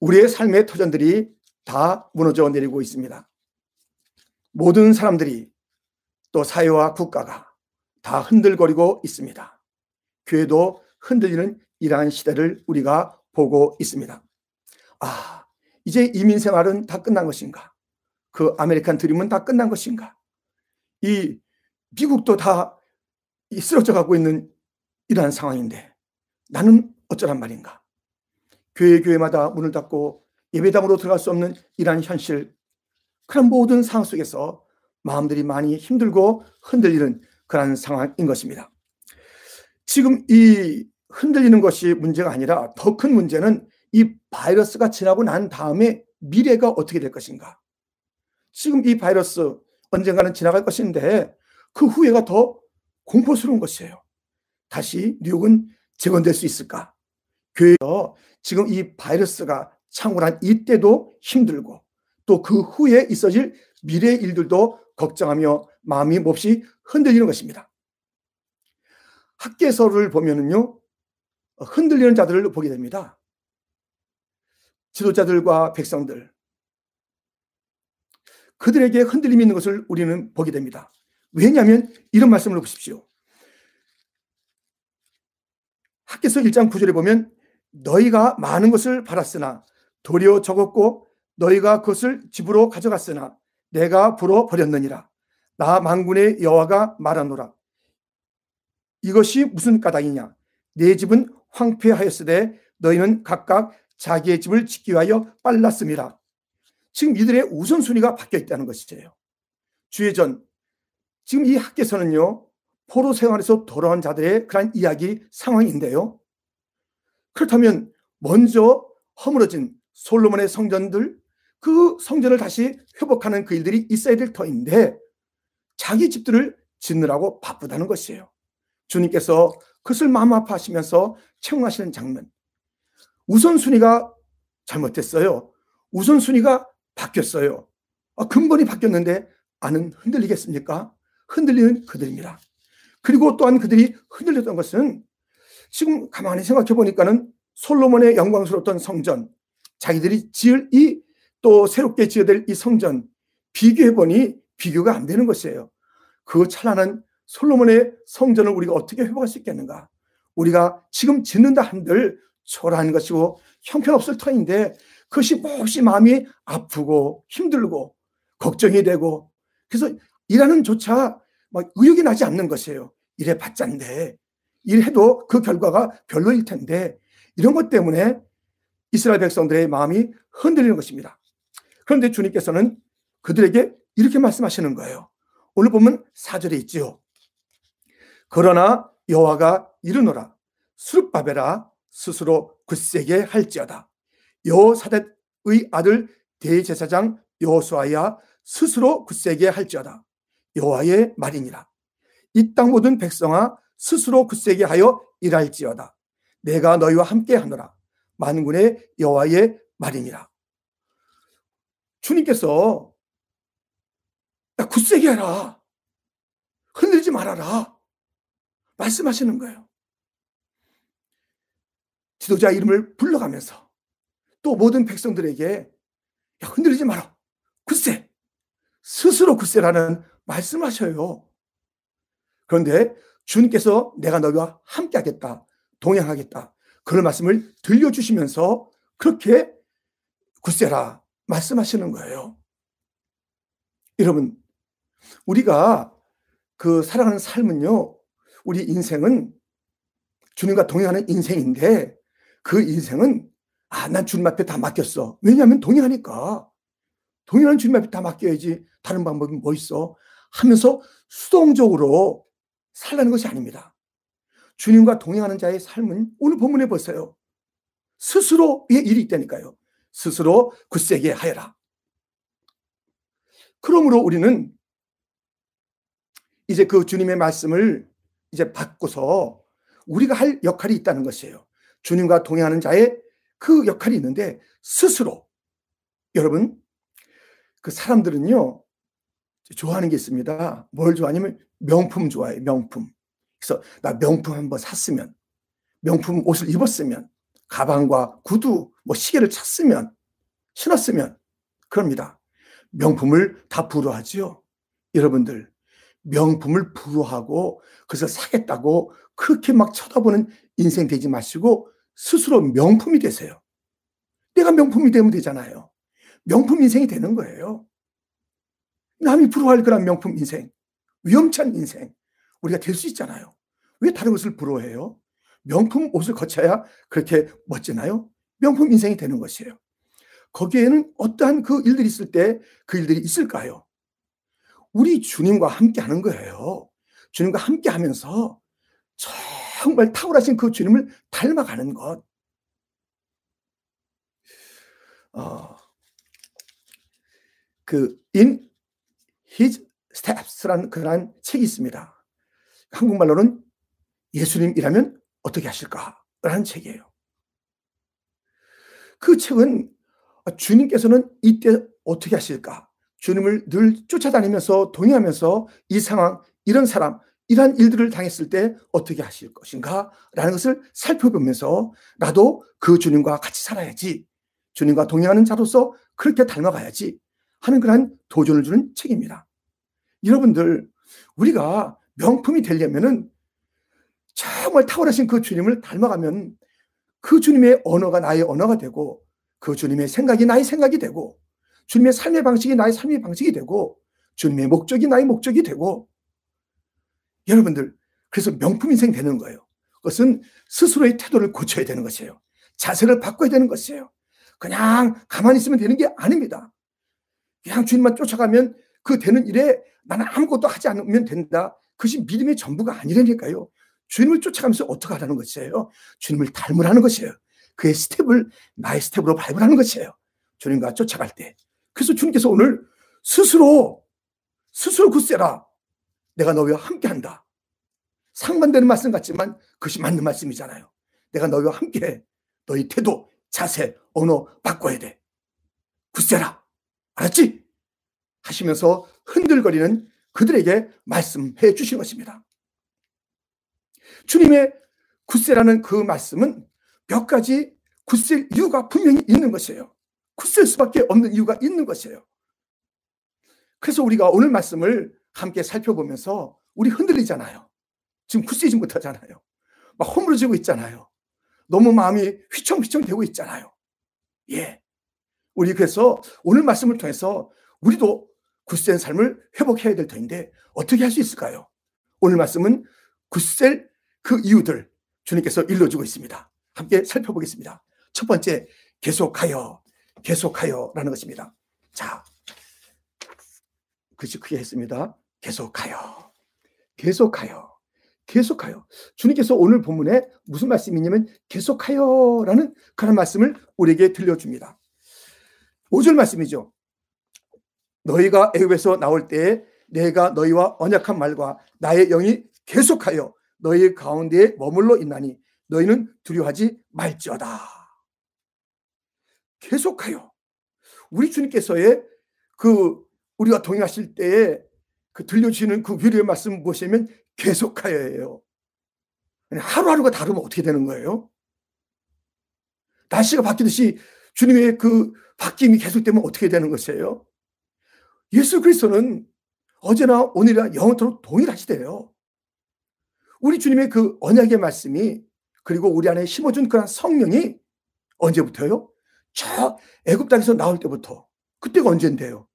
우리의 삶의 터전들이 다 무너져 내리고 있습니다. 모든 사람들이 또 사회와 국가가 다 흔들거리고 있습니다. 교회도 흔들리는 이러한 시대를 우리가 보고 있습니다. 아, 이제 이민 생활은 다 끝난 것인가? 그 아메리칸 드림은 다 끝난 것인가? 이 미국도 다 쓰러져 가고 있는 이러한 상황인데 나는 어쩌란 말인가? 교회 교회마다 문을 닫고 예배당으로 들어갈 수 없는 이러한 현실 그런 모든 상황 속에서 마음들이 많이 힘들고 흔들리는 그런 상황인 것입니다. 지금 이 흔들리는 것이 문제가 아니라 더 큰 문제는 이 바이러스가 지나고 난 다음에 미래가 어떻게 될 것인가. 지금 이 바이러스 언젠가는 지나갈 것인데 그 후회가 더 공포스러운 것이에요. 다시 뉴욕은 재건될 수 있을까? 교회에서 지금 이 바이러스가 창궐한 이때도 힘들고 또 그 후에 있어질 미래의 일들도 걱정하며 마음이 몹시 흔들리는 것입니다. 학계서를 보면은요, 흔들리는 자들을 보게 됩니다. 지도자들과 백성들. 그들에게 흔들림이 있는 것을 우리는 보게 됩니다. 왜냐하면 이런 말씀을 보십시오. 학계서 1장 9절에 보면 너희가 많은 것을 팔았으나 도리어 적었고 너희가 그것을 집으로 가져갔으나 내가 불어 버렸느니라. 나 만군의 여호와가 말하노라. 이것이 무슨 까닭이냐? 내 집은 황폐하였으되 너희는 각각 자기의 집을 짓기 위하여 빨랐습니다. 지금 이들의 우선순위가 바뀌어 있다는 것이에요. 주의 전 지금 이 학계서는요 포로 생활에서 돌아온 자들의 그런 이야기 상황인데요. 그렇다면 먼저 허물어진 솔로몬의 성전들 그 성전을 다시 회복하는 그 일들이 있어야 될 터인데 자기 집들을 짓느라고 바쁘다는 것이에요. 주님께서 그것을 마음 아파하시면서 채용하시는 장면. 우선순위가 잘못됐어요. 우선순위가 바뀌었어요. 아, 근본이 바뀌었는데 아는 흔들리겠습니까? 흔들리는 그들입니다. 그리고 또한 그들이 흔들렸던 것은 지금 가만히 생각해 보니까는 솔로몬의 영광스러웠던 성전, 자기들이 지을 이 또 새롭게 지어야 될 이 성전, 비교해 보니 비교가 안 되는 것이에요. 그 찬란한 솔로몬의 성전을 우리가 어떻게 회복할 수 있겠는가? 우리가 지금 짓는다 한들 초라한 것이고 형편없을 터인데 그것이 몹시 마음이 아프고 힘들고 걱정이 되고 그래서 일하는 조차 막 의욕이 나지 않는 것이에요. 일해 봤자인데 일해도 그 결과가 별로일 텐데 이런 것 때문에 이스라엘 백성들의 마음이 흔들리는 것입니다. 그런데 주님께서는 그들에게 이렇게 말씀하시는 거예요. 오늘 보면 4절에 있지요. 그러나 여호와가 이르노라 수르바벨아 스스로 굳세게 할지어다. 여사댓의 아들 대제사장 여호수아야 스스로 굳세게 할지어다. 여호와의 말이니라. 이 땅 모든 백성아 스스로 굳세게 하여 일할지어다. 내가 너희와 함께 하노라. 만군의 여호와의 말이니라. 주님께서 야, 굳세게 해라. 흔들지 말아라. 말씀하시는 거예요. 지도자 이름을 불러가면서 또 모든 백성들에게 야, 흔들리지 마라. 굳세. 스스로 굳세라는 말씀하셔요. 그런데 주님께서 내가 너희와 함께 하겠다. 동행하겠다. 그런 말씀을 들려주시면서 그렇게 굳세라 말씀하시는 거예요. 여러분, 우리가 그 살아가는 삶은요, 우리 인생은 주님과 동행하는 인생인데 그 인생은 아, 난 주님 앞에 다 맡겼어. 왜냐하면 동행하니까. 동행하는 주님 앞에 다 맡겨야지. 다른 방법이 뭐 있어? 하면서 수동적으로 살라는 것이 아닙니다. 주님과 동행하는 자의 삶은 오늘 본문에 보세요. 스스로의 일이 있다니까요. 스스로 굳세게 하여라. 그러므로 우리는 이제 그 주님의 말씀을 이제 받고서 우리가 할 역할이 있다는 것이에요. 주님과 동행하는 자의 그 역할이 있는데 스스로 여러분 그 사람들은요 좋아하는 게 있습니다. 뭘 좋아하냐면 명품 좋아해 명품. 그래서 나 명품 한번 샀으면 명품 옷을 입었으면 가방과 구두 뭐 시계를 찼으면 신었으면 그럽니다. 명품을 다 부러하지요. 여러분들 명품을 부러하고 그래서 사겠다고 그렇게 막 쳐다보는 인생 되지 마시고 스스로 명품이 되세요. 내가 명품이 되면 되잖아요. 명품 인생이 되는 거예요. 남이 부러워할 그런 명품 인생, 위험찬 인생, 우리가 될 수 있잖아요. 왜 다른 것을 부러워해요? 명품 옷을 거쳐야 그렇게 멋지나요? 명품 인생이 되는 것이에요. 거기에는 어떠한 그 일들이 있을 때 그 일들이 있을까요? 우리 주님과 함께 하는 거예요. 주님과 함께 하면서 정말 탁월하신 그 주님을 닮아가는 것. 어, 그 In His Steps라는 그러한 책이 있습니다. 한국말로는 예수님이라면 어떻게 하실까라는 책이에요. 그 책은 주님께서는 이때 어떻게 하실까? 주님을 늘 쫓아다니면서 동의하면서 이 상황, 이런 사람, 이러한 일들을 당했을 때 어떻게 하실 것인가? 라는 것을 살펴보면서 나도 그 주님과 같이 살아야지. 주님과 동행하는 자로서 그렇게 닮아가야지. 하는 그러한 도전을 주는 책입니다. 여러분들, 우리가 명품이 되려면은 정말 탁월하신 그 주님을 닮아가면 그 주님의 언어가 나의 언어가 되고 그 주님의 생각이 나의 생각이 되고 주님의 삶의 방식이 나의 삶의 방식이 되고 주님의 목적이 나의 목적이 되고 여러분들 그래서 명품 인생 되는 거예요. 그것은 스스로의 태도를 고쳐야 되는 것이에요. 자세를 바꿔야 되는 것이에요. 그냥 가만히 있으면 되는 게 아닙니다. 그냥 주님만 쫓아가면 그 되는 일에 나는 아무것도 하지 않으면 된다. 그것이 믿음의 전부가 아니라니까요. 주님을 쫓아가면서 어떻게 하라는 것이에요? 주님을 닮으라는 것이에요. 그의 스텝을 나의 스텝으로 밟으라는 것이에요. 주님과 쫓아갈 때. 그래서 주님께서 오늘 스스로, 스스로 굳세라. 내가 너희와 함께 한다. 상반되는 말씀 같지만 그것이 맞는 말씀이잖아요. 내가 너희와 함께 너희 태도, 자세, 언어 바꿔야 돼. 굳세라. 알았지? 하시면서 흔들거리는 그들에게 말씀해 주신 것입니다. 주님의 굳세라는 그 말씀은 몇 가지 굳셀 이유가 분명히 있는 것이에요. 굳셀 수밖에 없는 이유가 있는 것이에요. 그래서 우리가 오늘 말씀을 함께 살펴보면서 우리 흔들리잖아요. 지금 굳세지 못하잖아요. 막 허물어지고 있잖아요. 너무 마음이 휘청휘청 되고 있잖아요. 예. 우리 그래서 오늘 말씀을 통해서 우리도 굳센 삶을 회복해야 될 터인데 어떻게 할 수 있을까요? 오늘 말씀은 굳셀 그 이유들 주님께서 일러주고 있습니다. 함께 살펴보겠습니다. 첫 번째, 계속하여, 계속하여 라는 것입니다. 자, 글씨 크게 했습니다. 계속하여, 계속하여, 계속하여. 주님께서 오늘 본문에 무슨 말씀이냐면 계속하여 라는 그런 말씀을 우리에게 들려줍니다. 5절 말씀이죠. 너희가 애굽에서 나올 때에 내가 너희와 언약한 말과 나의 영이 계속하여 너희 가운데에 머물러 있나니 너희는 두려워하지 말지어다. 계속하여 우리 주님께서의 그 우리가 동행하실 때에 그 들려주시는 그 위로의 말씀 보시면 계속하여예요. 하루하루가 다르면 어떻게 되는 거예요? 날씨가 바뀌듯이 주님의 그 바뀜이 계속되면 어떻게 되는 것이에요? 예수 그리스도는 어제나 오늘이나 영원토록 동일하시대요. 우리 주님의 그 언약의 말씀이 그리고 우리 안에 심어준 그런 성령이 언제부터요? 저 애굽 땅에서 나올 때부터 그때가 언젠데요?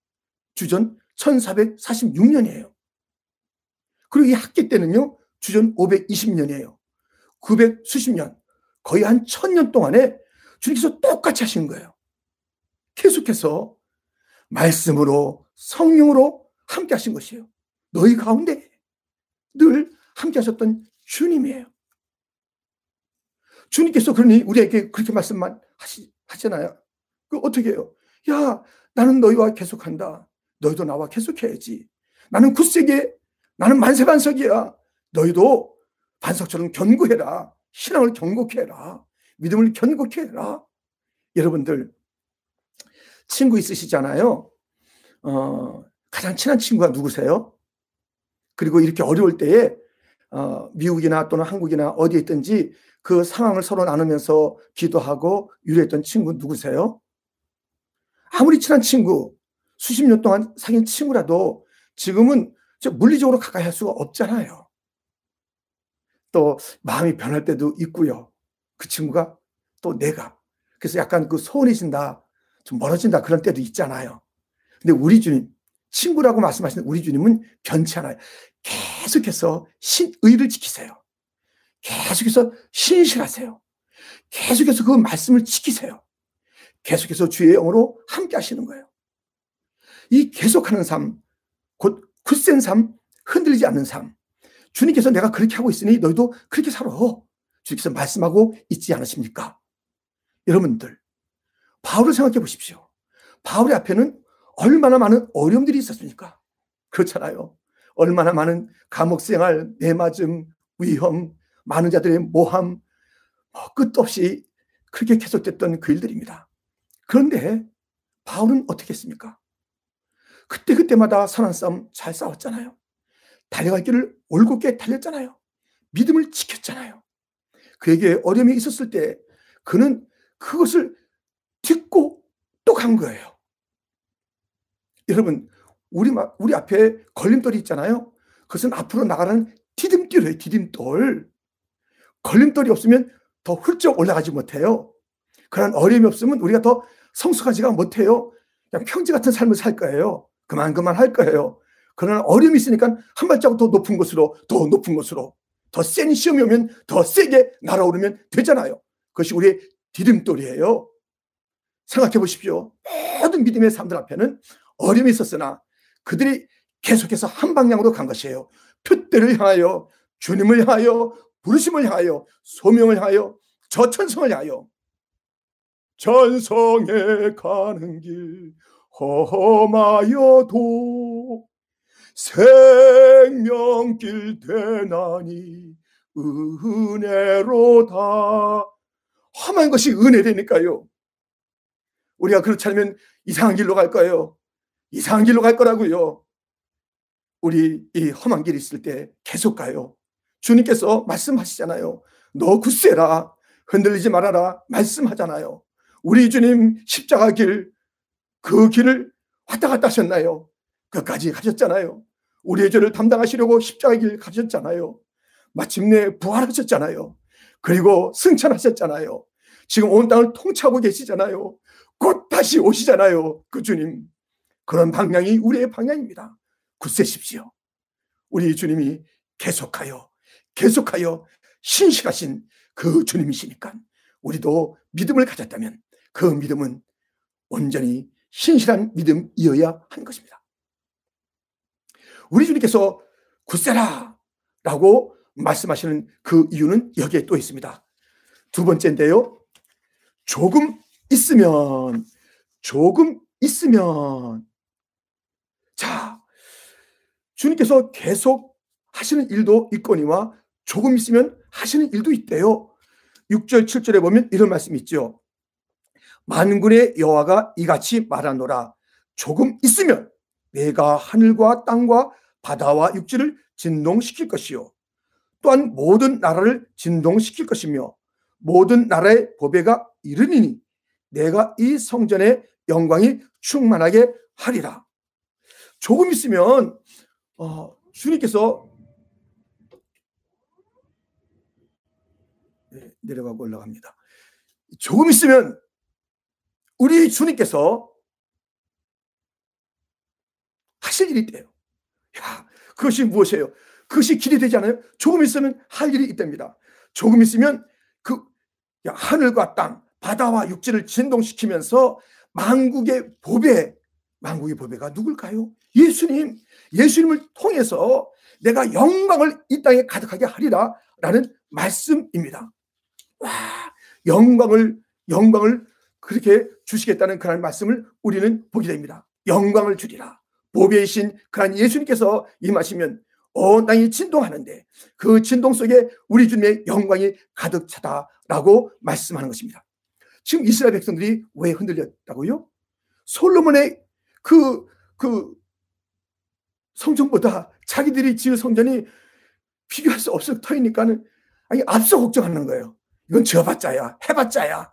주전 1446년이에요. 그리고 이 학기 때는요, 주전 520년이에요. 900 수십 년, 거의 한 천 년 동안에 주님께서 똑같이 하신 거예요. 계속해서 말씀으로 성령으로 함께 하신 것이에요. 너희 가운데 늘 함께 하셨던 주님이에요. 주님께서 그러니 우리에게 그렇게 말씀만 하시, 하잖아요. 그 어떻게 해요? 야, 나는 너희와 계속한다. 너희도 나와 계속해야지. 나는 굳세게, 나는 만세반석이야. 너희도 반석처럼 견고해라. 신앙을 견고케 해라. 믿음을 견고케 해라. 여러분들, 친구 있으시잖아요. 어, 가장 친한 친구가 누구세요? 그리고 이렇게 어려울 때에 어, 미국이나 또는 한국이나 어디에 있든지 그 상황을 서로 나누면서 기도하고 유래했던 친구 누구세요? 아무리 친한 친구, 수십 년 동안 사귄 친구라도 지금은 물리적으로 가까이 할 수가 없잖아요. 또 마음이 변할 때도 있고요. 그 친구가 또 내가. 그래서 약간 그 소원해진다, 좀 멀어진다 그런 때도 있잖아요. 근데 우리 주님, 친구라고 말씀하시는 우리 주님은 변치 않아요. 계속해서 신 의를 지키세요. 계속해서 신실하세요. 계속해서 그 말씀을 지키세요. 계속해서 주의 영으로 함께 하시는 거예요. 이 계속하는 삶, 곧 굳센 삶, 흔들리지 않는 삶. 주님께서 내가 그렇게 하고 있으니 너희도 그렇게 살아. 주님께서 말씀하고 있지 않으십니까? 여러분들, 바울을 생각해 보십시오. 바울의 앞에는 얼마나 많은 어려움들이 있었습니까? 그렇잖아요. 얼마나 많은 감옥 생활, 내맞음, 위험, 많은 자들의 모함, 뭐 끝도 없이 그렇게 계속됐던 그 일들입니다. 그런데 바울은 어떻게 했습니까? 그때그때마다 선한 싸움 잘 싸웠잖아요. 달려갈 길을 올곧게 달렸잖아요. 믿음을 지켰잖아요. 그에게 어려움이 있었을 때 그는 그것을 듣고 또 간 거예요. 여러분, 우리, 우리 앞에 걸림돌이 있잖아요. 그것은 앞으로 나가는 디딤돌이에요, 디딤돌. 걸림돌이 없으면 더 훌쩍 올라가지 못해요. 그런 어려움이 없으면 우리가 더 성숙하지가 못해요. 그냥 평지 같은 삶을 살 거예요. 그만 그만 할 거예요. 그러나 어려움이 있으니까 한 발자국 더 높은 곳으로 더 높은 곳으로 더 센 시험이 오면 더 세게 날아오르면 되잖아요. 그것이 우리의 디딤돌이에요. 생각해 보십시오. 모든 믿음의 사람들 앞에는 어려움이 있었으나 그들이 계속해서 한 방향으로 간 것이에요. 표대를 향하여 주님을 향하여 부르심을 향하여 소명을 향하여 저 천성을 향하여. 전성에 가는 길 험하여도 생명길 되나니 은혜로다. 험한 것이 은혜되니까요. 우리가 그렇지 않으면 이상한 길로 갈 거예요 이상한 길로 갈 거라고요 우리 이 험한 길 있을 때 계속 가요 주님께서 말씀하시잖아요 너 굳세라 흔들리지 말아라 말씀하잖아요 우리 주님 십자가 길, 그 길을 왔다 갔다 하셨나요? 끝까지 가셨잖아요. 우리의 죄를 담당하시려고 십자가 길 가셨잖아요. 마침내 부활하셨잖아요. 그리고 승천하셨잖아요. 지금 온 땅을 통치하고 계시잖아요. 곧 다시 오시잖아요. 그 주님. 그런 방향이 우리의 방향입니다. 굳세십시오. 우리 주님이 계속하여, 계속하여 신실하신 그 주님이시니까 우리도 믿음을 가졌다면 그 믿음은 온전히 신실한 믿음이어야 하는 것입니다. 우리 주님께서 굳세라 라고 말씀하시는 그 이유는 여기에 또 있습니다. 두 번째인데요. 조금 있으면, 조금 있으면. 자, 주님께서 계속 하시는 일도 있거니와 조금 있으면 하시는 일도 있대요. 6절, 7절에 보면 이런 말씀이 있죠. 만군의 여호와가 이같이 말하노라 조금 있으면 내가 하늘과 땅과 바다와 육지를 진동시킬 것이요 또한 모든 나라를 진동시킬 것이며 모든 나라의 보배가 이르니니 내가 이 성전의 영광이 충만하게 하리라. 조금 있으면 어, 주님께서 네, 내려가고 올라갑니다. 조금 있으면 우리 주님께서 하실 일이 있대요. 야, 그것이 무엇이에요? 그것이 기대되지 않아요? 조금 있으면 할 일이 있답니다. 조금 있으면 그 야, 하늘과 땅, 바다와 육지를 진동시키면서 만국의 보배, 만국의 보배가 누굴까요? 예수님, 예수님을 통해서 내가 영광을 이 땅에 가득하게 하리라 라는 말씀입니다. 와, 영광을, 영광을 그렇게 주시겠다는 그런 말씀을 우리는 보게 됩니다. 영광을 주리라. 보배이신 그한 예수님께서 임하시면 온 땅이 진동하는데 그 진동 속에 우리 주님의 영광이 가득 차다라고 말씀하는 것입니다. 지금 이스라엘 백성들이 왜 흔들렸다고요? 솔로몬의 그, 그 성전보다 자기들이 지을 성전이 비교할 수 없을 터이니까는 아니 앞서 걱정하는 거예요. 이건 지어봤자야, 해봤자야.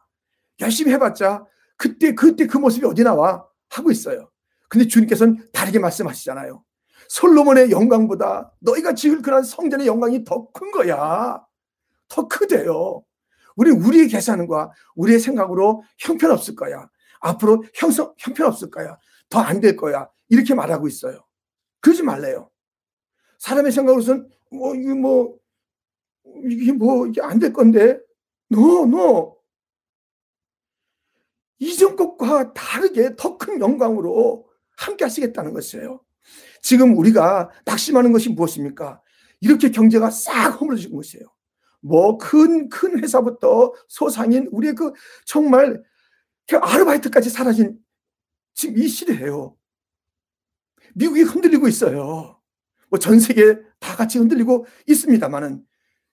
열심히 해봤자 그때 그때 그 모습이 어디 나와 하고 있어요. 근데 주님께서는 다르게 말씀하시잖아요. 솔로몬의 영광보다 너희가 지을 그런 성전의 영광이 더 큰 거야. 더 크대요. 우리 우리의 계산과 우리의 생각으로 형편없을 거야. 앞으로 형성 형편없을 거야. 더 안 될 거야. 이렇게 말하고 있어요. 그러지 말래요. 사람의 생각으로선 뭐 이게 뭐 이게 뭐 이게 안 될 건데. No, no. 이전 것과 다르게 더 큰 영광으로 함께 하시겠다는 것이에요. 지금 우리가 낙심하는 것이 무엇입니까? 이렇게 경제가 싹 허물어진 것이에요. 뭐 큰 큰 회사부터 소상인 우리의 그 정말 그 아르바이트까지 사라진 지금 이 시대예요. 미국이 흔들리고 있어요. 뭐 전 세계 다 같이 흔들리고 있습니다만은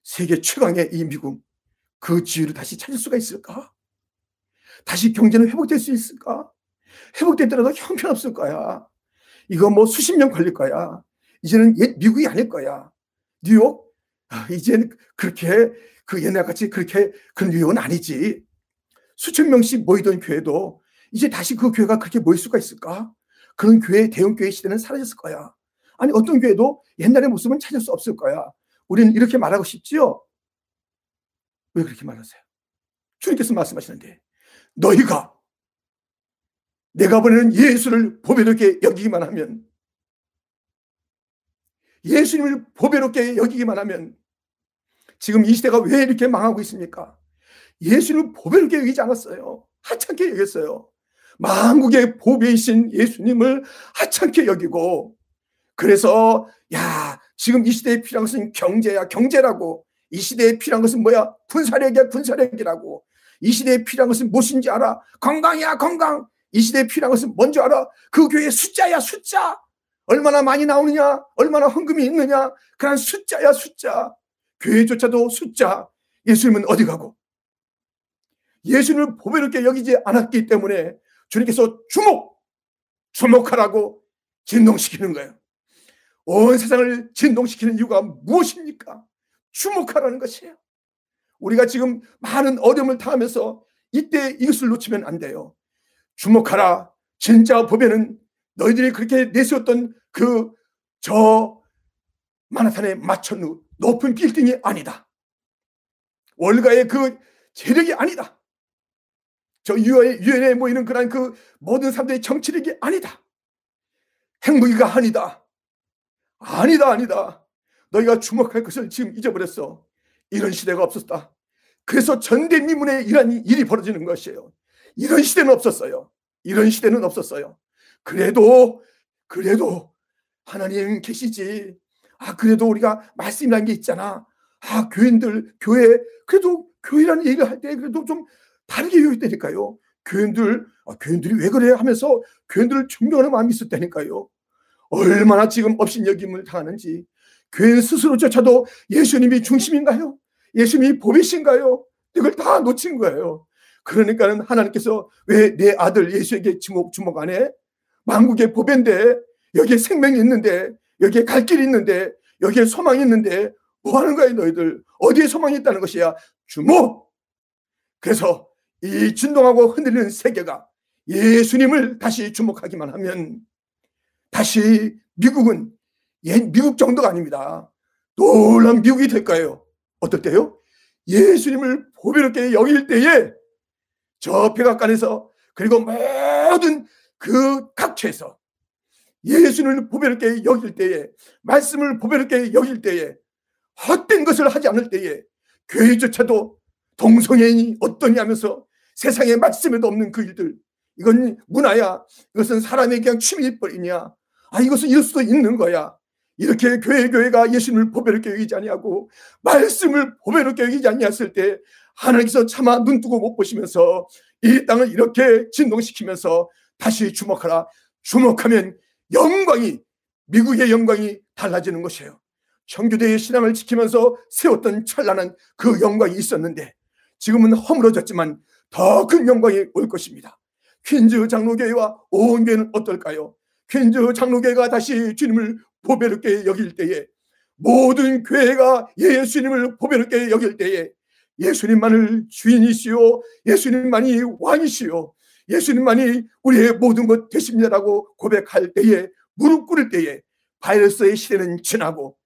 세계 최강의 이 미국 그 지위를 다시 찾을 수가 있을까? 다시 경제는 회복될 수 있을까? 회복되더라도 형편없을 거야. 이거 뭐 수십 년 걸릴 거야. 이제는 옛 미국이 아닐 거야. 뉴욕? 아, 이제는 그렇게 그 옛날 같이 그렇게 그런 뉴욕은 아니지. 수천 명씩 모이던 교회도 이제 다시 그 교회가 그렇게 모일 수가 있을까? 그런 교회, 대형 교회 시대는 사라졌을 거야. 아니, 어떤 교회도 옛날의 모습은 찾을 수 없을 거야. 우리는 이렇게 말하고 싶지요? 왜 그렇게 말하세요? 주님께서 말씀하시는데, 너희가 내가 보내는 예수를 보배롭게 여기기만 하면 예수님을 보배롭게 여기기만 하면 지금 이 시대가 왜 이렇게 망하고 있습니까? 예수님을 보배롭게 여기지 않았어요. 하찮게 여겼어요. 만국의 보배이신 예수님을 하찮게 여기고 그래서 야 지금 이 시대에 필요한 것은 경제야 경제라고 이 시대에 필요한 것은 뭐야 군사력이야 군사력이라고 이 시대에 필요한 것은 무엇인지 알아 건강이야 건강 이 시대에 필요한 것은 뭔지 알아? 그 교회의 숫자야, 숫자. 얼마나 많이 나오느냐, 얼마나 헌금이 있느냐, 그런 숫자야, 숫자. 교회조차도 숫자. 예수님은 어디 가고? 예수님을 보배롭게 여기지 않았기 때문에 주님께서 주목, 주목하라고 진동시키는 거예요. 온 세상을 진동시키는 이유가 무엇입니까? 주목하라는 것이에요. 우리가 지금 많은 어려움을 당하면서 이때 이것을 놓치면 안 돼요. 주목하라. 진짜 보면은 너희들이 그렇게 내세웠던 그저 마나탄의 마천루 높은 빌딩이 아니다. 월가의 그 재력이 아니다. 저 유엔에, 모이는 그런 그 모든 사람들의 정치력이 아니다. 행복이가 아니다. 아니다, 아니다. 너희가 주목할 것을 지금 잊어버렸어. 이런 시대가 없었다. 그래서 전대미문에 이런 일이 벌어지는 것이에요. 이런 시대는 없었어요. 이런 시대는 없었어요. 그래도 그래도 하나님 계시지. 아 그래도 우리가 말씀이라는 게 있잖아. 아 교인들 교회 그래도 교회라는 얘기를 할 때 그래도 좀 다르게 여겼다니까요. 교인들 아, 교인들이 왜 그래 하면서 교인들을 존경하는 마음이 있었다니까요. 얼마나 지금 업신여김을 당하는지 교인 스스로조차도 예수님이 중심인가요? 예수님이 보이신가요? 이걸 다 놓친 거예요. 그러니까는 하나님께서 왜 내 아들 예수에게 주목, 주목 안 해? 만국의 보배인데, 여기에 생명이 있는데, 여기에 갈 길이 있는데, 여기에 소망이 있는데, 뭐 하는 거야, 너희들? 어디에 소망이 있다는 것이야? 주목! 그래서 이 진동하고 흔들리는 세계가 예수님을 다시 주목하기만 하면 다시 미국은 예, 미국 정도가 아닙니다. 놀란 미국이 될 거예요. 어떨 때요? 예수님을 보배롭게 여길 때에 저 백악관에서 그리고 모든 그 각처에서 예수를 보배롭게 여길 때에 말씀을 보배롭게 여길 때에 헛된 것을 하지 않을 때에 교회조차도 동성애인이 어떠냐 하면서 세상에 말씀에도 없는 그 일들 이건 문화야 이것은 사람의 그냥 취미일 뿐이냐 아 이것은 이럴 수도 있는 거야 이렇게 교회 교회가 예수님을 보배롭게 여기지 아니하고 말씀을 보배롭게 여기지 아니했을 때 하나님께서 차마 눈 뜨고 못 보시면서 이 땅을 이렇게 진동시키면서 다시 주목하라. 주목하면 영광이 미국의 영광이 달라지는 것이에요. 청교대의 신앙을 지키면서 세웠던 찬란한 그 영광이 있었는데 지금은 허물어졌지만 더 큰 영광이 올 것입니다. 퀸즈 장로교회와 온 교회는 어떨까요? 퀸즈 장로교회가 다시 주님을 보배롭게 여길 때에 모든 교회가 예수님을 보배롭게 여길 때에 예수님만을 주인이시요 예수님만이 왕이시요 예수님만이 우리의 모든 것 되십니다라고 고백할 때에 무릎 꿇을 때에 바이러스의 시대는 지나고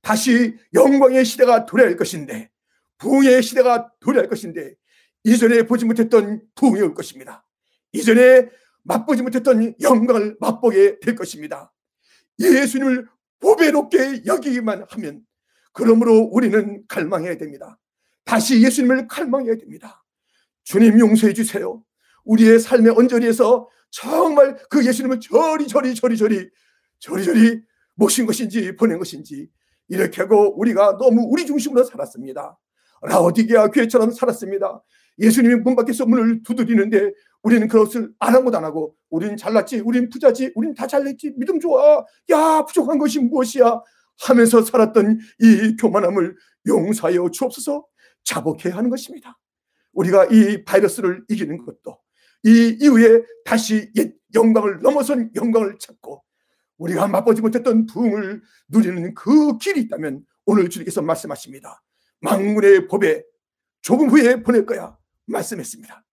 다시 영광의 시대가 도래할 것인데 부흥의 시대가 도래할 것인데 이전에 보지 못했던 부흥이 올 것입니다. 이전에 맛보지 못했던 영광을 맛보게 될 것입니다. 예수님을 보배롭게 여기기만 하면 그러므로 우리는 갈망해야 됩니다. 다시 예수님을 갈망해야 됩니다. 주님 용서해 주세요. 우리의 삶의 언저리에서 정말 그 예수님을 저리 저리 저리 저리 저리 저리 모신 것인지 보낸 것인지 이렇게 하고 우리가 너무 우리 중심으로 살았습니다. 라오디게아 교회처럼 살았습니다. 예수님이 문 밖에서 문을 두드리는데 우리는 그것을 아랑곳 안 하고 우리는 잘났지 우리는 부자지 우리는 다 잘냈지 믿음 좋아 야 부족한 것이 무엇이야 하면서 살았던 이 교만함을 용서하여 주옵소서 자복해야 하는 것입니다. 우리가 이 바이러스를 이기는 것도 이 이후에 다시 옛 영광을 넘어선 영광을 찾고 우리가 맛보지 못했던 부흥을 누리는 그 길이 있다면 오늘 주님께서 말씀하십니다. 망군의 법에 조금 후에 보낼 거야 말씀했습니다.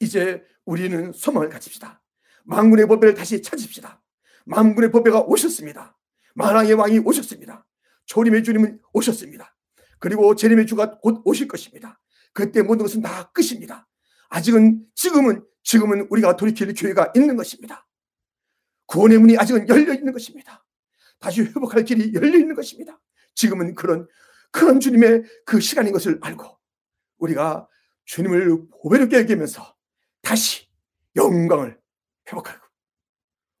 이제 우리는 소망을 가집시다. 망군의 법배를 다시 찾읍시다. 망군의 법배가 오셨습니다. 만왕의 왕이 오셨습니다. 초림의 주님은 오셨습니다. 그리고 재림의 주가 곧 오실 것입니다. 그때 모든 것은 다 끝입니다. 아직은 지금은 지금은 우리가 돌이킬 기회가 있는 것입니다. 구원의 문이 아직은 열려 있는 것입니다. 다시 회복할 길이 열려 있는 것입니다. 지금은 그런 그런 주님의 그 시간인 것을 알고 우리가 주님을 보배롭게 여기면서 다시 영광을 회복하고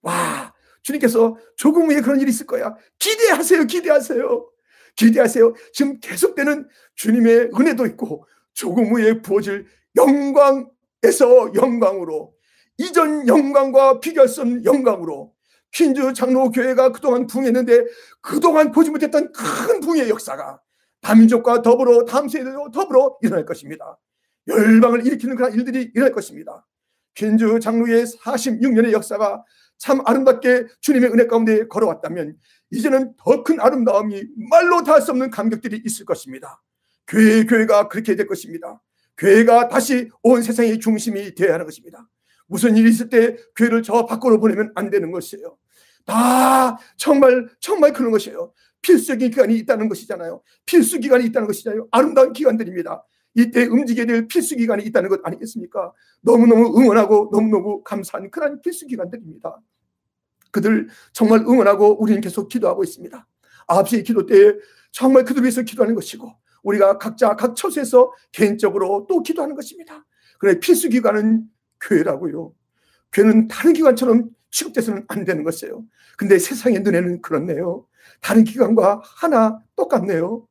와 주님께서 조금 후에 그런 일이 있을 거야. 기대하세요. 기대하세요. 기대하세요. 지금 계속되는 주님의 은혜도 있고 조금 후에 부어질 영광에서 영광으로 이전 영광과 비교할 수 없는 영광으로 퀸즈 장로 교회가 그동안 붕했는데 그동안 보지 못했던 큰 붕의 역사가 다민족과 더불어 다음 세대도 더불어 일어날 것입니다. 열방을 일으키는 그런 일들이 일어날 것입니다. 퀸즈 장로의 46년의 역사가 참 아름답게 주님의 은혜 가운데 걸어왔다면 이제는 더 큰 아름다움이 말로 다 할 수 없는 감격들이 있을 것입니다. 교회 교회가 그렇게 될 것입니다. 교회가 다시 온 세상의 중심이 되어야 하는 것입니다. 무슨 일이 있을 때 교회를 저 밖으로 보내면 안 되는 것이에요. 다 정말 정말 그런 것이에요. 필수적인 기간이 있다는 것이잖아요. 필수 기간이 있다는 것이잖아요. 아름다운 기간들입니다. 이때 움직여야 될 필수 기간이 있다는 것 아니겠습니까? 너무너무 응원하고 너무너무 감사한 그런 필수 기간들입니다. 그들 정말 응원하고 우리는 계속 기도하고 있습니다. 9시 기도 때에 정말 그들 위해서 기도하는 것이고 우리가 각자 각 처소에서 개인적으로 또 기도하는 것입니다. 그래 필수 기관은 교회라고요. 교회는 다른 기관처럼 취급돼서는 안 되는 것이에요. 근데 세상의 눈에는 그렇네요. 다른 기관과 하나 똑같네요.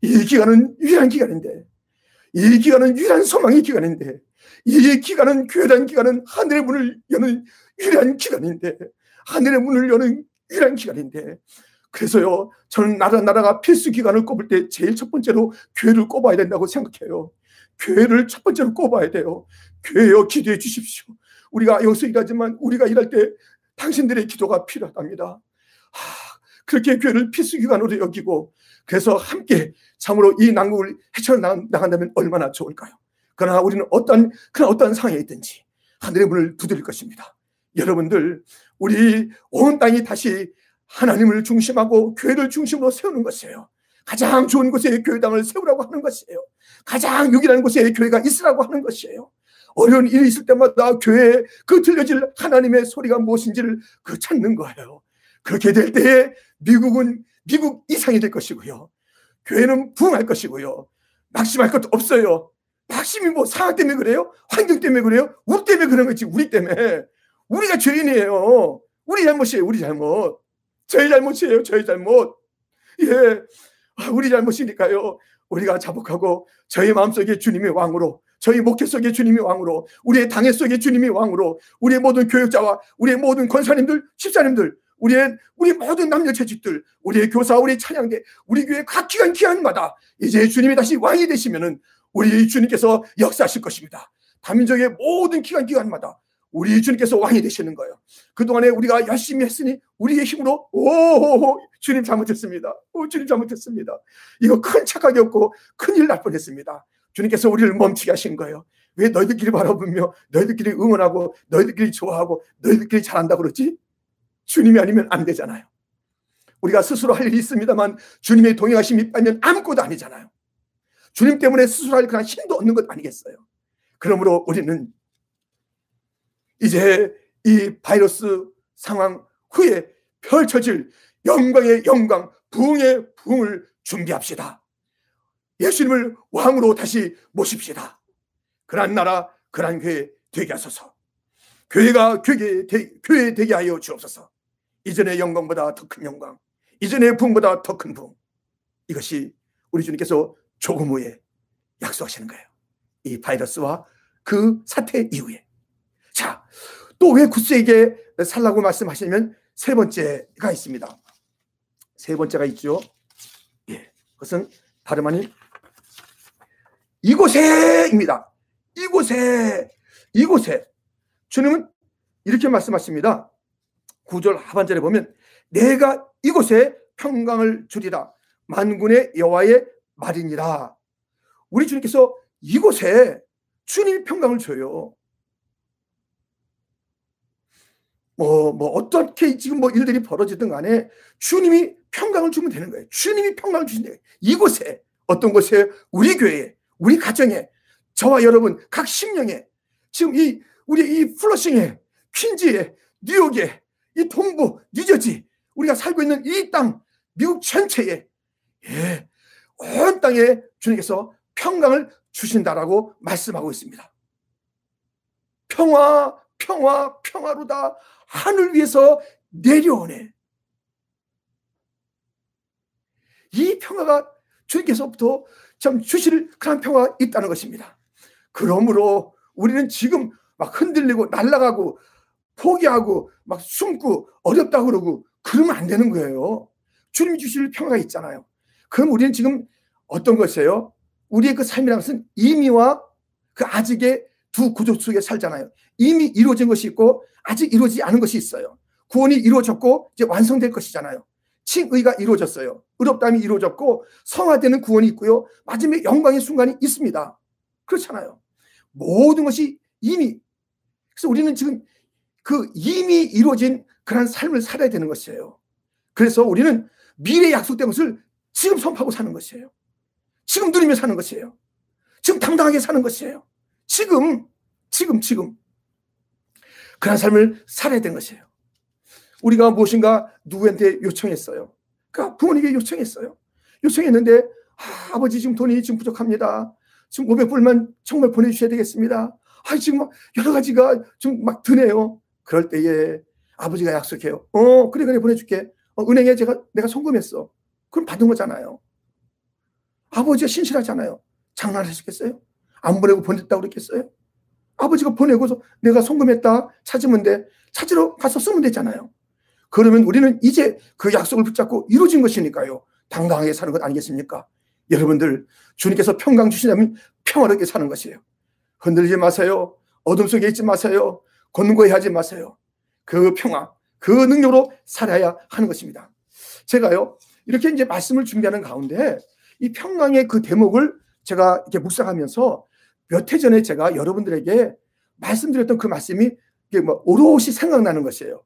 이 기관은 유일한 기관인데, 이 기관은 유일한 소망의 기관인데, 이 기관은 교회란 기관은 하늘의 문을 여는 유일한 기관인데, 하늘의 문을 여는 유일한 기관인데, 그래서요, 저는 나라 나라가 필수 기관을 꼽을 때 제일 첫 번째로 교회를 꼽아야 된다고 생각해요. 교회를 첫 번째로 꼽아야 돼요. 교회여 기도해 주십시오. 우리가 여기서 일하지만 우리가 일할 때 당신들의 기도가 필요하답니다. 하, 그렇게 교회를 필수 기관으로 여기고 그래서 함께 참으로 이 난국을 헤쳐 나간다면 얼마나 좋을까요? 그러나 우리는 어떤 그런 어떤 상황에 있든지 하늘의 문을 두드릴 것입니다. 여러분들 우리 온 땅이 다시 하나님을 중심하고 교회를 중심으로 세우는 것이에요. 가장 좋은 곳에 교회당을 세우라고 하는 것이에요. 가장 유기라는 곳에 교회가 있으라고 하는 것이에요. 어려운 일이 있을 때마다 교회에 그 들려질 하나님의 소리가 무엇인지를 그 찾는 거예요. 그렇게 될 때에 미국은 미국 이상이 될 것이고요. 교회는 부흥할 것이고요. 낙심할 것도 없어요. 낙심이 뭐 상황 때문에 그래요? 환경 때문에 그래요? 우리 때문에 그런 거지. 우리 때문에. 우리가 죄인이에요. 우리 잘못이에요. 우리 잘못. 저희 잘못이에요. 저희 잘못. 예. 아, 우리 잘못이니까요. 우리가 자복하고 저희 마음속에 주님의 왕으로 저희 목회 속에 주님이 왕으로 우리의 당회 속에 주님이 왕으로 우리의 모든 교육자와 우리의 모든 권사님들 집사님들 우리의 우리 모든 남녀 재직들 우리의 교사 우리 찬양대 우리 교회 각 기간 기간마다 이제 주님이 다시 왕이 되시면은 우리 주님께서 역사하실 것입니다. 다민족의 모든 기간 기간마다 우리 주님께서 왕이 되시는 거예요. 그동안에 우리가 열심히 했으니 우리의 힘으로 오 주님 잘못했습니다. 오 주님 잘못했습니다. 이거 큰 착각이었고 큰일 날 뻔했습니다. 주님께서 우리를 멈추게 하신 거예요. 왜 너희들끼리 바라보며 너희들끼리 응원하고 너희들끼리 좋아하고 너희들끼리 잘한다 그러지? 주님이 아니면 안 되잖아요. 우리가 스스로 할 일이 있습니다만 주님의 동행하심이 빠면 아무것도 아니잖아요. 주님 때문에 스스로 할 그런 힘도 없는 것 아니겠어요. 그러므로 우리는 이제 이 바이러스 상황 후에 펼쳐질 영광의 영광, 부흥의 부흥을 준비합시다. 예수님을 왕으로 다시 모십시다. 그런 나라, 그런 교회 되게 하소서. 교회가 교회, 교회 되게 하여 주옵소서. 이전의 영광보다 더 큰 영광, 이전의 부흥보다 더 큰 부흥. 이것이 우리 주님께서 조금 후에 약속하시는 거예요. 이 바이러스와 그 사태 이후에. 자, 또 왜 구스에게 살라고 말씀하시면 세 번째가 있습니다. 세 번째가 있죠. 예. 그것은 다름 아닌 이곳에입니다. 이곳에, 이곳에. 주님은 이렇게 말씀하십니다. 구절 하반절에 보면 내가 이곳에 평강을 주리라. 만군의 여호와의 말이니라. 우리 주님께서 이곳에 주님이 평강을 줘요. 뭐, 뭐, 어떻게 지금 뭐 일들이 벌어지든 간에 주님이 평강을 주면 되는 거예요. 주님이 평강을 주신다. 이곳에, 어떤 곳에, 우리 교회에, 우리 가정에, 저와 여러분, 각 심령에, 지금 이, 우리 이 플러싱에, 퀸즈에, 뉴욕에, 이 동부, 뉴저지, 우리가 살고 있는 이 땅, 미국 전체에, 예, 온 땅에 주님께서 평강을 주신다라고 말씀하고 있습니다. 평화, 평화, 평화로다. 하늘 위에서 내려오네. 이 평화가 주님께서부터 참 주실 그런 평화가 있다는 것입니다. 그러므로 우리는 지금 막 흔들리고 날아가고 포기하고 막 숨고 어렵다 그러고 그러면 안 되는 거예요. 주님이 주실 평화가 있잖아요. 그럼 우리는 지금 어떤 것이에요? 우리의 그 삶이라는 것은 이미와 그 아직의 두 구조 속에 살잖아요. 이미 이루어진 것이 있고 아직 이루어지지 않은 것이 있어요. 구원이 이루어졌고 이제 완성될 것이잖아요. 칭의가 이루어졌어요. 의롭담이 이루어졌고 성화되는 구원이 있고요. 마지막에 영광의 순간이 있습니다. 그렇잖아요. 모든 것이 이미 그래서 우리는 지금 그 이미 이루어진 그런 삶을 살아야 되는 것이에요. 그래서 우리는 미래 약속된 것을 지금 선포하고 사는 것이에요. 지금 누리며 사는 것이에요. 지금 당당하게 사는 것이에요. 지금, 지금, 지금. 그런 삶을 살아야 되는 것이에요. 우리가 무엇인가 누구한테 요청했어요. 그러니까 부모님에게 요청했어요. 요청했는데 아, 버지 지금 돈이 지금 부족합니다. 지금 500불만 정말 보내주셔야 되겠습니다. 아, 지금 막 여러 가지가 좀 막 드네요. 그럴 때에 아버지가 약속해요. 어, 그래, 그래, 보내줄게. 어, 은행에 제가, 내가 송금했어. 그럼 받은 거잖아요. 아버지가 신실하잖아요. 장난하시겠어요? 안 보내고 보냈다고 그랬겠어요? 아버지가 보내고서 내가 송금했다 찾으면 돼. 찾으러 가서 쓰면 되잖아요. 그러면 우리는 이제 그 약속을 붙잡고 이루어진 것이니까요. 당당하게 사는 것 아니겠습니까? 여러분들 주님께서 평강 주시냐면 평화롭게 사는 것이에요. 흔들지 마세요. 어둠 속에 있지 마세요. 권고해 하지 마세요. 그 평화, 그 능력으로 살아야 하는 것입니다. 제가요, 이렇게 이제 말씀을 준비하는 가운데 이 평강의 그 대목을 제가 이렇게 묵상하면서 몇 해 전에 제가 여러분들에게 말씀드렸던 그 말씀이 뭐 오롯이 생각나는 것이에요.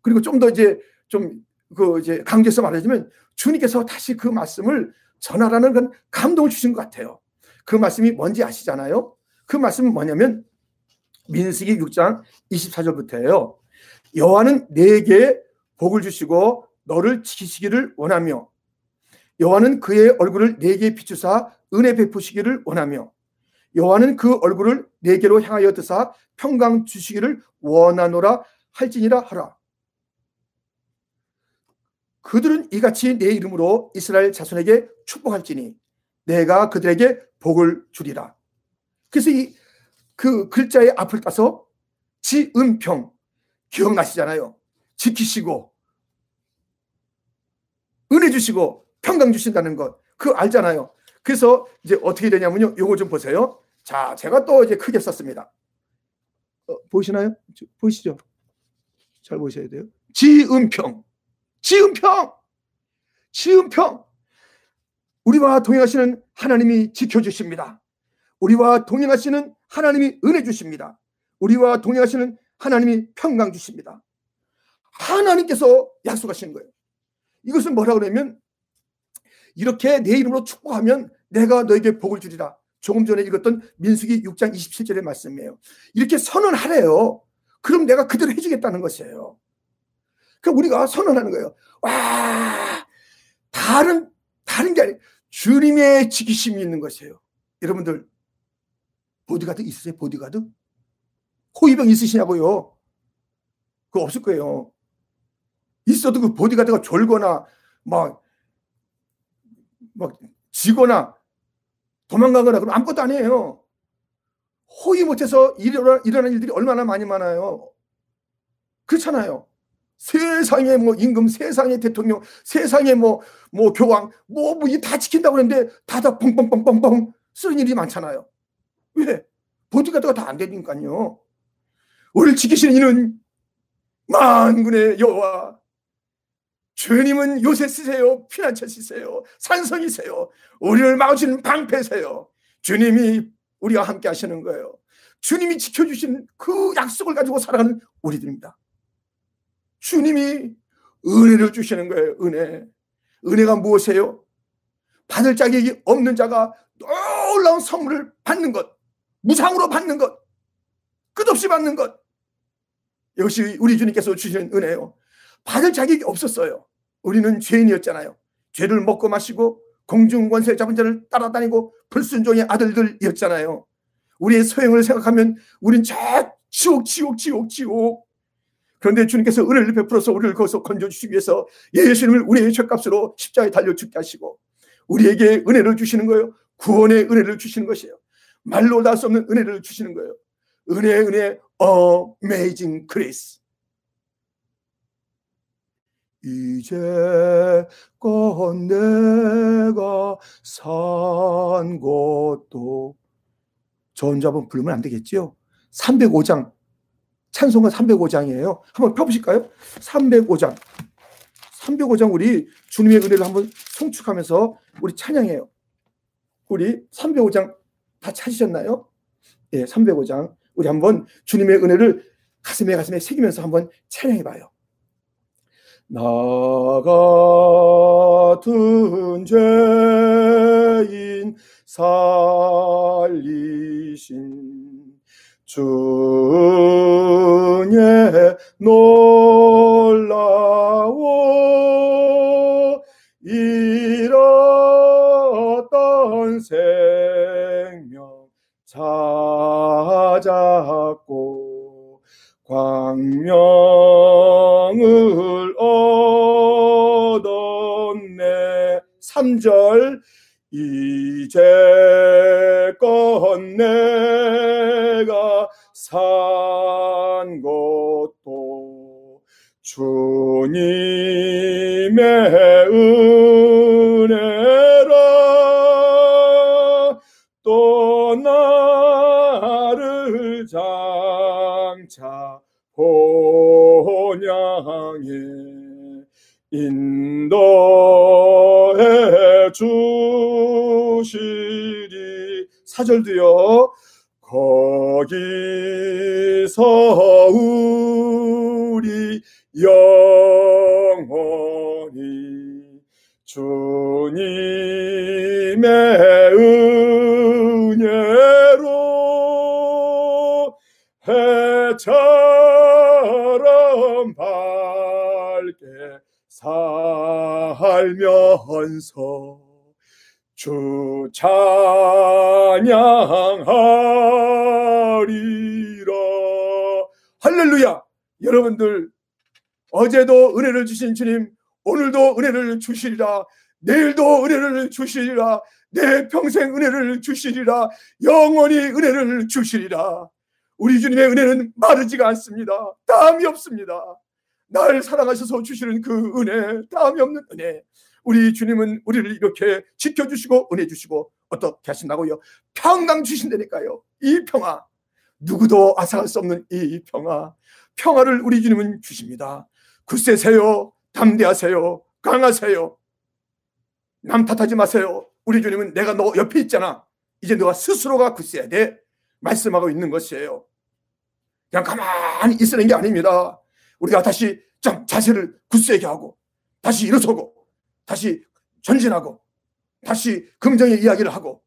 그리고 좀 더 이제 좀 그 이제 강조해서 말하자면 주님께서 다시 그 말씀을 전하라는 그런 감동을 주신 것 같아요. 그 말씀이 뭔지 아시잖아요. 그 말씀은 뭐냐면 민수기 6장 24절부터예요. 여호와는 내게 복을 주시고 너를 지키시기를 원하며 여호와는 그의 얼굴을 내게 비추사 은혜 베푸시기를 원하며 여호와는 그 얼굴을 내게로 향하여 드사 평강 주시기를 원하노라 할지니라 하라. 그들은 이같이 내 이름으로 이스라엘 자손에게 축복할지니 내가 그들에게 복을 주리라. 그래서 이 그 글자의 앞을 따서 지은평 기억나시잖아요. 지키시고 은혜 주시고 평강 주신다는 것. 그 알잖아요. 그래서 이제 어떻게 되냐면요. 요거 좀 보세요. 자, 제가 또 이제 크게 썼습니다. 어, 보시나요? 보시죠. 잘 보셔야 돼요. 지은평. 지은평. 지은평. 우리와 동행하시는 하나님이 지켜주십니다. 우리와 동행하시는 하나님이 은혜 주십니다. 우리와 동행하시는 하나님이 평강 주십니다. 하나님께서 약속하신 거예요. 이것은 뭐라 그러면 이렇게 내 이름으로 축복하면 내가 너에게 복을 주리라. 조금 전에 읽었던 민수기 6장 27절의 말씀이에요. 이렇게 선언하래요. 그럼 내가 그대로 해주겠다는 것이에요. 그럼 우리가 선언하는 거예요. 와, 다른, 다른 게 아니에요. 주님의 지키심이 있는 것이에요. 여러분들, 보디가드 있으세요? 보디가드? 호위병 있으시냐고요? 그거 없을 거예요. 있어도 그 보디가드가 졸거나 막, 막 지거나 도망가거나 그럼 아무것도 아니에요. 호의 못해서 일어나, 일어난 일들이 얼마나 많이 많아요. 그렇잖아요. 세상에 뭐 임금, 세상에 대통령, 세상에 뭐, 뭐 교황, 뭐, 뭐, 다 지킨다고 그러는데 다다 뻥뻥뻥뻥뻥 쓰는 일이 많잖아요. 왜? 보디가드가 다 안 되니까요. 우리를 지키시는 이는 만군의 여호와 주님은 요새 쓰세요. 피난처 쓰세요. 산성이세요. 우리를 막으시는 방패세요. 주님이 우리와 함께 하시는 거예요. 주님이 지켜주신 그 약속을 가지고 살아가는 우리들입니다. 주님이 은혜를 주시는 거예요. 은혜. 은혜가 무엇이에요? 받을 자격이 없는 자가 놀라운 선물을 받는 것. 무상으로 받는 것. 끝없이 받는 것. 이것이 우리 주님께서 주시는 은혜예요. 받을 자격이 없었어요. 우리는 죄인이었잖아요. 죄를 먹고 마시고 공중권세 잡은 자를 따라다니고 불순종의 아들들이었잖아요. 우리의 소행을 생각하면 우린 저 지옥 지옥 지옥 지옥 그런데 주님께서 은혜를 베풀어서 우리를 거기서 건져주시기 위해서 예수님을 우리의 죄값으로 십자가에 달려 죽게 하시고 우리에게 은혜를 주시는 거예요. 구원의 은혜를 주시는 것이에요. 말로 다할 수 없는 은혜를 주시는 거예요. 은혜 은혜 Amazing Grace 이제껏 내가 산 것도 전자분 부르면 안 되겠죠? 305장 찬송가 305장이에요. 한번 펴보실까요? 305장 305장 우리 주님의 은혜를 한번 송축하면서 우리 찬양해요. 우리 305장 다 찾으셨나요? 예, 305장 우리 한번 주님의 은혜를 가슴에 가슴에 새기면서 한번 찬양해 봐요. 나 같은 죄인 살리신 주의 놀 찾았고 광명을 얻었네. 3절 이제껏 내가 산 것도 주님의 은 인도해 주시리. 사절도요. 거기서 우리 영원히 주님의 살면서 주 찬양하리라. 할렐루야! 여러분들 어제도 은혜를 주신 주님 오늘도 은혜를 주시리라. 내일도 은혜를 주시리라. 내 평생 은혜를 주시리라. 영원히 은혜를 주시리라. 우리 주님의 은혜는 마르지가 않습니다. 다음이 없습니다. 날 사랑하셔서 주시는 그 은혜 다음이 없는 은혜 우리 주님은 우리를 이렇게 지켜주시고 은혜 주시고 어떻게 하신다고요? 평강 주신다니까요. 이 평화. 누구도 앗아갈 수 없는 이 평화, 평화를 우리 주님은 주십니다. 굳세세요, 담대하세요, 강하세요. 남 탓하지 마세요. 우리 주님은 내가 너 옆에 있잖아. 이제 너가 스스로가 굳세야 돼. 말씀하고 있는 것이에요. 그냥 가만히 있으는 게 아닙니다. 우리가 다시 좀 자세를 굳세게 하고 다시 일어서고 다시 전진하고 다시 긍정의 이야기를 하고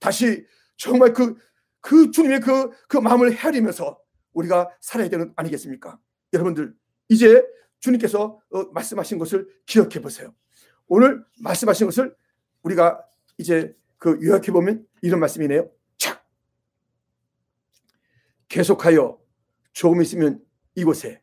다시 정말 그, 그 주님의 그, 그 마음을 헤아리면서 우리가 살아야 되는 아니겠습니까? 여러분들, 이제 주님께서 어, 말씀하신 것을 기억해 보세요. 오늘 말씀하신 것을 우리가 이제 그 요약해 보면 이런 말씀이네요. 자, 계속하여 조금 있으면 이곳에